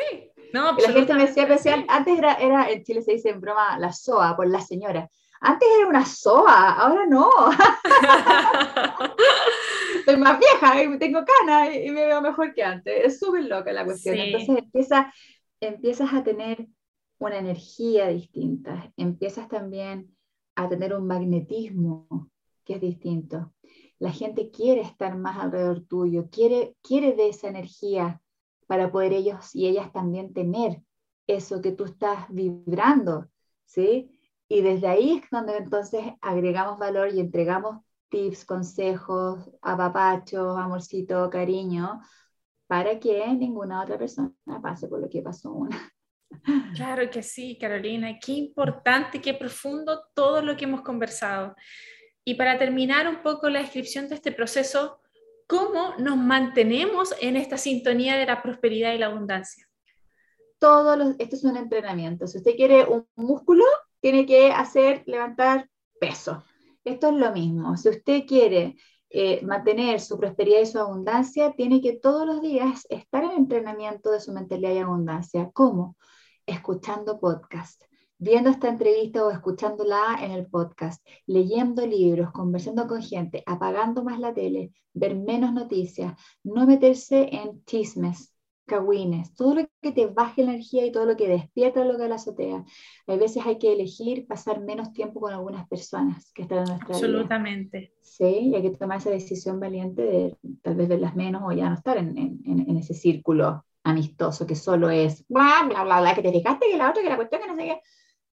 no, la gente me decía especial, antes era, era, en Chile se dice en broma la SOA por la señora. Antes era una SOA, ahora no. Estoy más vieja y tengo canas y me veo mejor que antes. Es súper loca la cuestión. Entonces empieza, empiezas a tener una energía distinta, empiezas también a tener un magnetismo que es distinto. La gente quiere estar más alrededor tuyo, quiere, quiere de esa energía para poder ellos y ellas también tener eso que tú estás vibrando, ¿sí? Y desde ahí es donde entonces agregamos valor y entregamos tips, consejos, apapachos, amorcito, cariño, para que ninguna otra persona pase por lo que pasó una. Claro que sí, Carolina. Qué importante, qué profundo todo lo que hemos conversado. Y para terminar un poco la descripción de este proceso, ¿Cómo nos mantenemos en esta sintonía de la prosperidad y la abundancia? Todo esto es un entrenamiento. Si usted quiere un músculo, tiene que hacer levantar peso. Esto es lo mismo. Si usted quiere eh, mantener su prosperidad y su abundancia, tiene que todos los días estar en entrenamiento de su mentalidad y abundancia. ¿Cómo? Escuchando podcast, viendo esta entrevista o escuchándola en el podcast, leyendo libros, conversando con gente, apagando más la tele, ver menos noticias, no meterse en chismes, cagüines, todo lo que te baje la energía y todo lo que despierta lo que la azotea. A veces hay que elegir pasar menos tiempo con algunas personas que están en nuestra Absolutamente. Sí, y hay que tomar esa decisión valiente de tal vez verlas menos o ya no estar en, en, en ese círculo amistoso que solo es bla, bla, bla, bla, que te fijaste que la otra, que la cuestión, que no sé qué.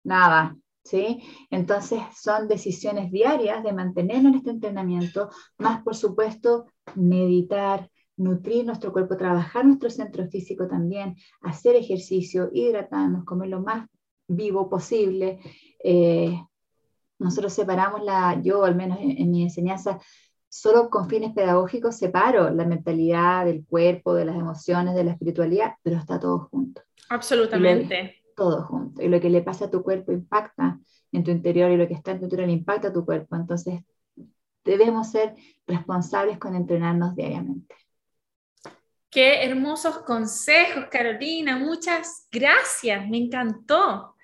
Nada, ¿sí? Entonces son decisiones diarias de mantenernos en este entrenamiento, más por supuesto meditar, nutrir nuestro cuerpo, trabajar nuestro centro físico también, hacer ejercicio, hidratarnos, comer lo más vivo posible. Eh, nosotros separamos la, yo al menos en, mi enseñanza, solo con fines pedagógicos separo la mentalidad del cuerpo, de las emociones, de la espiritualidad, pero está todo junto. Absolutamente. Todo junto. Y lo que le pasa a tu cuerpo impacta en tu interior y lo que está en tu interior impacta a tu cuerpo. Entonces, debemos ser responsables con entrenarnos diariamente. Qué hermosos consejos, Carolina. Muchas gracias. Me encantó.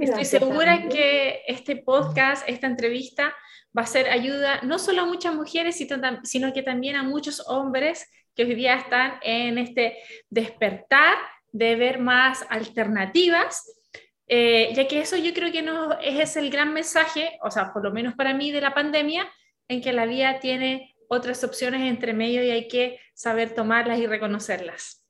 Estoy segura que este podcast, esta entrevista, va a ser ayuda no solo a muchas mujeres, sino que también a muchos hombres que hoy día están en este despertar de ver más alternativas, eh, ya que eso yo creo que no es el gran mensaje, o sea, por lo menos para mí de la pandemia, en que la vida tiene otras opciones entre medio y hay que saber tomarlas y reconocerlas.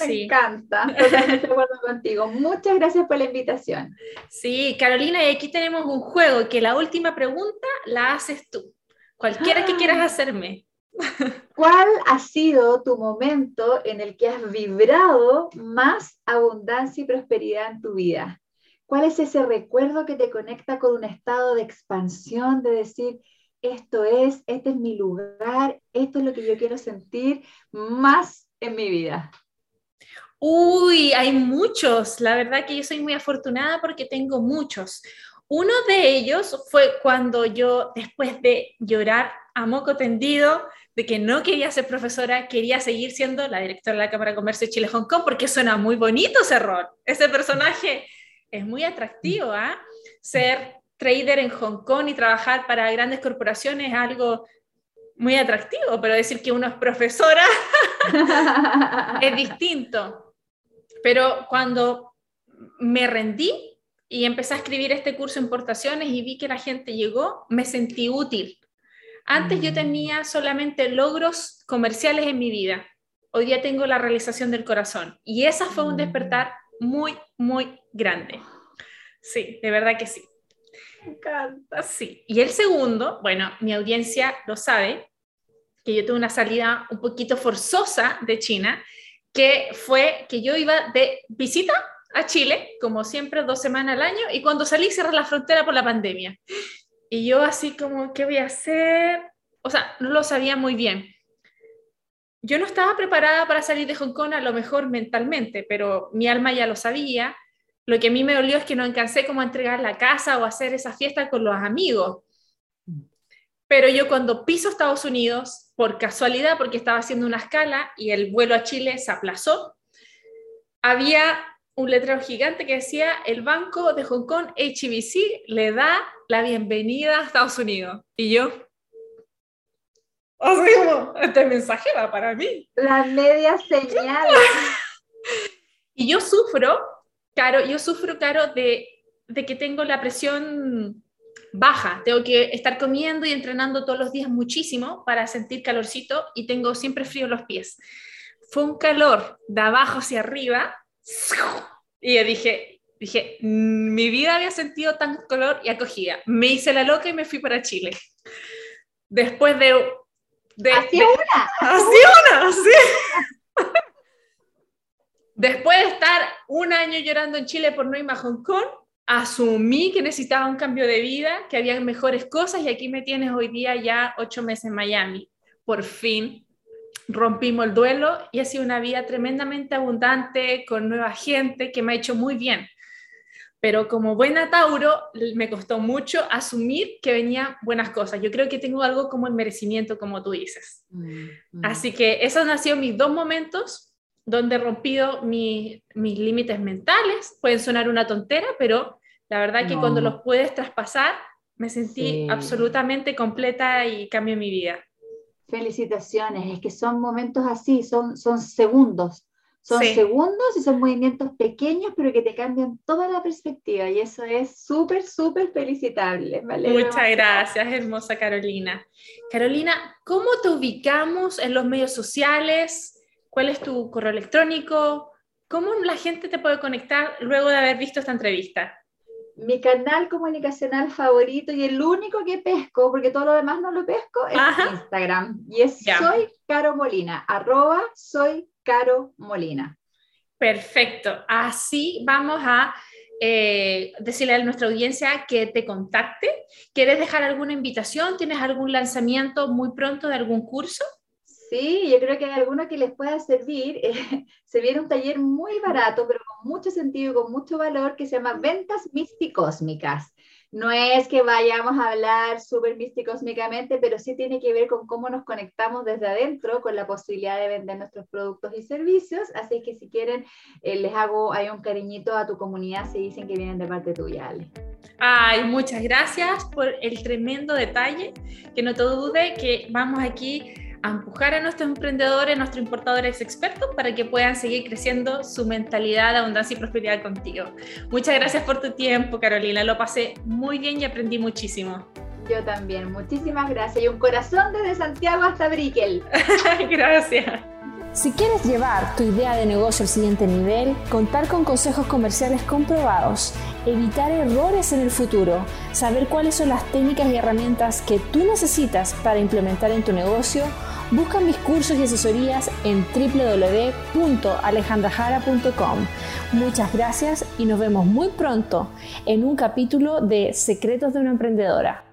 Me encanta, totalmente de acuerdo contigo. Muchas gracias por la invitación. Sí, Carolina, y aquí tenemos un juego que la última pregunta la haces tú. Cualquiera que quieras ah. hacerme. ¿Cuál ha sido tu momento en el que has vibrado más abundancia y prosperidad en tu vida? ¿Cuál es ese recuerdo que te conecta con un estado de expansión, de decir, esto es, este es mi lugar, esto es lo que yo quiero sentir más en mi vida? Uy, hay muchos. La verdad que yo soy muy afortunada porque tengo muchos. Uno de ellos fue cuando yo, después de llorar a moco tendido, de que no quería ser profesora, quería seguir siendo la directora de la Cámara de Comercio de Chile Hong Kong, porque suena muy bonito ese rol. Ese personaje es muy atractivo, ¿ah? Ser trader en Hong Kong y trabajar para grandes corporaciones es algo muy atractivo, pero decir que uno es profesora es distinto. Pero cuando me rendí y empecé a escribir este curso de importaciones y vi que la gente llegó, me sentí útil. Antes yo mm. tenía solamente logros comerciales en mi vida. Hoy día tengo la realización del corazón. Y esa fue un mm. despertar muy, muy grande. Sí, de verdad que sí. Me encanta. Sí. Y el segundo, bueno, mi audiencia lo sabe, que yo tuve una salida un poquito forzosa de China, que fue que yo iba de visita a Chile, como siempre, dos semanas al año, y cuando salí cerré la frontera por la pandemia. Y yo así como, ¿qué voy a hacer? O sea, no lo sabía muy bien. Yo no estaba preparada para salir de Hong Kong a lo mejor mentalmente, pero mi alma ya lo sabía lo que a mí me dolió es que no alcancé como entregar la casa o hacer esa fiesta con los amigos. Pero yo cuando piso Estados Unidos, por casualidad, porque estaba haciendo una escala y el vuelo a Chile se aplazó, había un letrero gigante que decía, el Banco de Hong Kong, HBC, le da la bienvenida a Estados Unidos. Y yo, así este mensaje va para mí. La media señal. y yo sufro Claro, yo sufro, Caro, de, de que tengo la presión baja. Tengo que estar comiendo y entrenando todos los días muchísimo para sentir calorcito y tengo siempre frío en los pies. Fue un calor de abajo hacia arriba y yo dije, dije, mm, mi vida había sentido tan calor y acogida. Me hice la loca y me fui para Chile. Después de... de así una. Así una, así. Después de estar un año llorando en Chile por no irme a Hong Kong, asumí que necesitaba un cambio de vida, que había mejores cosas y aquí me tienes hoy día ya ocho meses en Miami. Por fin rompimos el duelo y ha sido una vida tremendamente abundante, con nueva gente, que me ha hecho muy bien. pero como buena Tauro me costó mucho asumir que venían buenas cosas. Yo creo que tengo algo como el merecimiento, como tú dices. Mm, mm. Así que esos han sido mis dos momentos donde he rompido mis límites mentales. Pueden sonar una tontera, pero la verdad que cuando los puedes traspasar, me sentí absolutamente completa y cambió mi vida. Felicitaciones, es que son momentos así, son, son segundos. Son segundos y son movimientos pequeños, pero que te cambian toda la perspectiva y eso es súper, súper felicitable. Muchas gracias, hermosa Carolina. Carolina, ¿cómo te ubicamos en los medios sociales? ¿Cuál es tu correo electrónico? ¿Cómo la gente te puede conectar luego de haber visto esta entrevista? Mi canal comunicacional favorito y el único que pesco, porque todo lo demás no lo pesco, es Instagram. Y es soy Caro Molina, arroba soy Caro Molina. Perfecto. Así vamos a eh, decirle a nuestra audiencia que te contacte. ¿Quieres dejar alguna invitación? ¿Tienes algún lanzamiento muy pronto de algún curso? Sí, yo creo que hay alguno que les pueda servir. se viene un taller muy barato, pero con mucho sentido y con mucho valor, que se llama Ventas Místicósmicas. No es que vayamos a hablar súper místicosmicamente, pero sí tiene que ver con cómo nos conectamos desde adentro con la posibilidad de vender nuestros productos y servicios. Así que si quieren, eh, les hago hay un cariñito a tu comunidad si dicen que vienen de parte tuya, Ale. Ay, muchas gracias por el tremendo detalle. Que no te dude que vamos aquí empujar a nuestros emprendedores, nuestros importadores expertos para que puedan seguir creciendo su mentalidad de abundancia y prosperidad contigo. Muchas gracias por tu tiempo, Carolina. Lo pasé muy bien y aprendí muchísimo. Yo también. Muchísimas gracias. Y un corazón desde Santiago hasta Brickell. gracias. Si quieres llevar tu idea de negocio al siguiente nivel, contar con consejos comerciales comprobados, evitar errores en el futuro, saber cuáles son las técnicas y herramientas que tú necesitas para implementar en tu negocio, Busca mis cursos y asesorías en www.alejandrajara.com. Muchas gracias y nos vemos muy pronto en un capítulo de Secretos de una Emprendedora.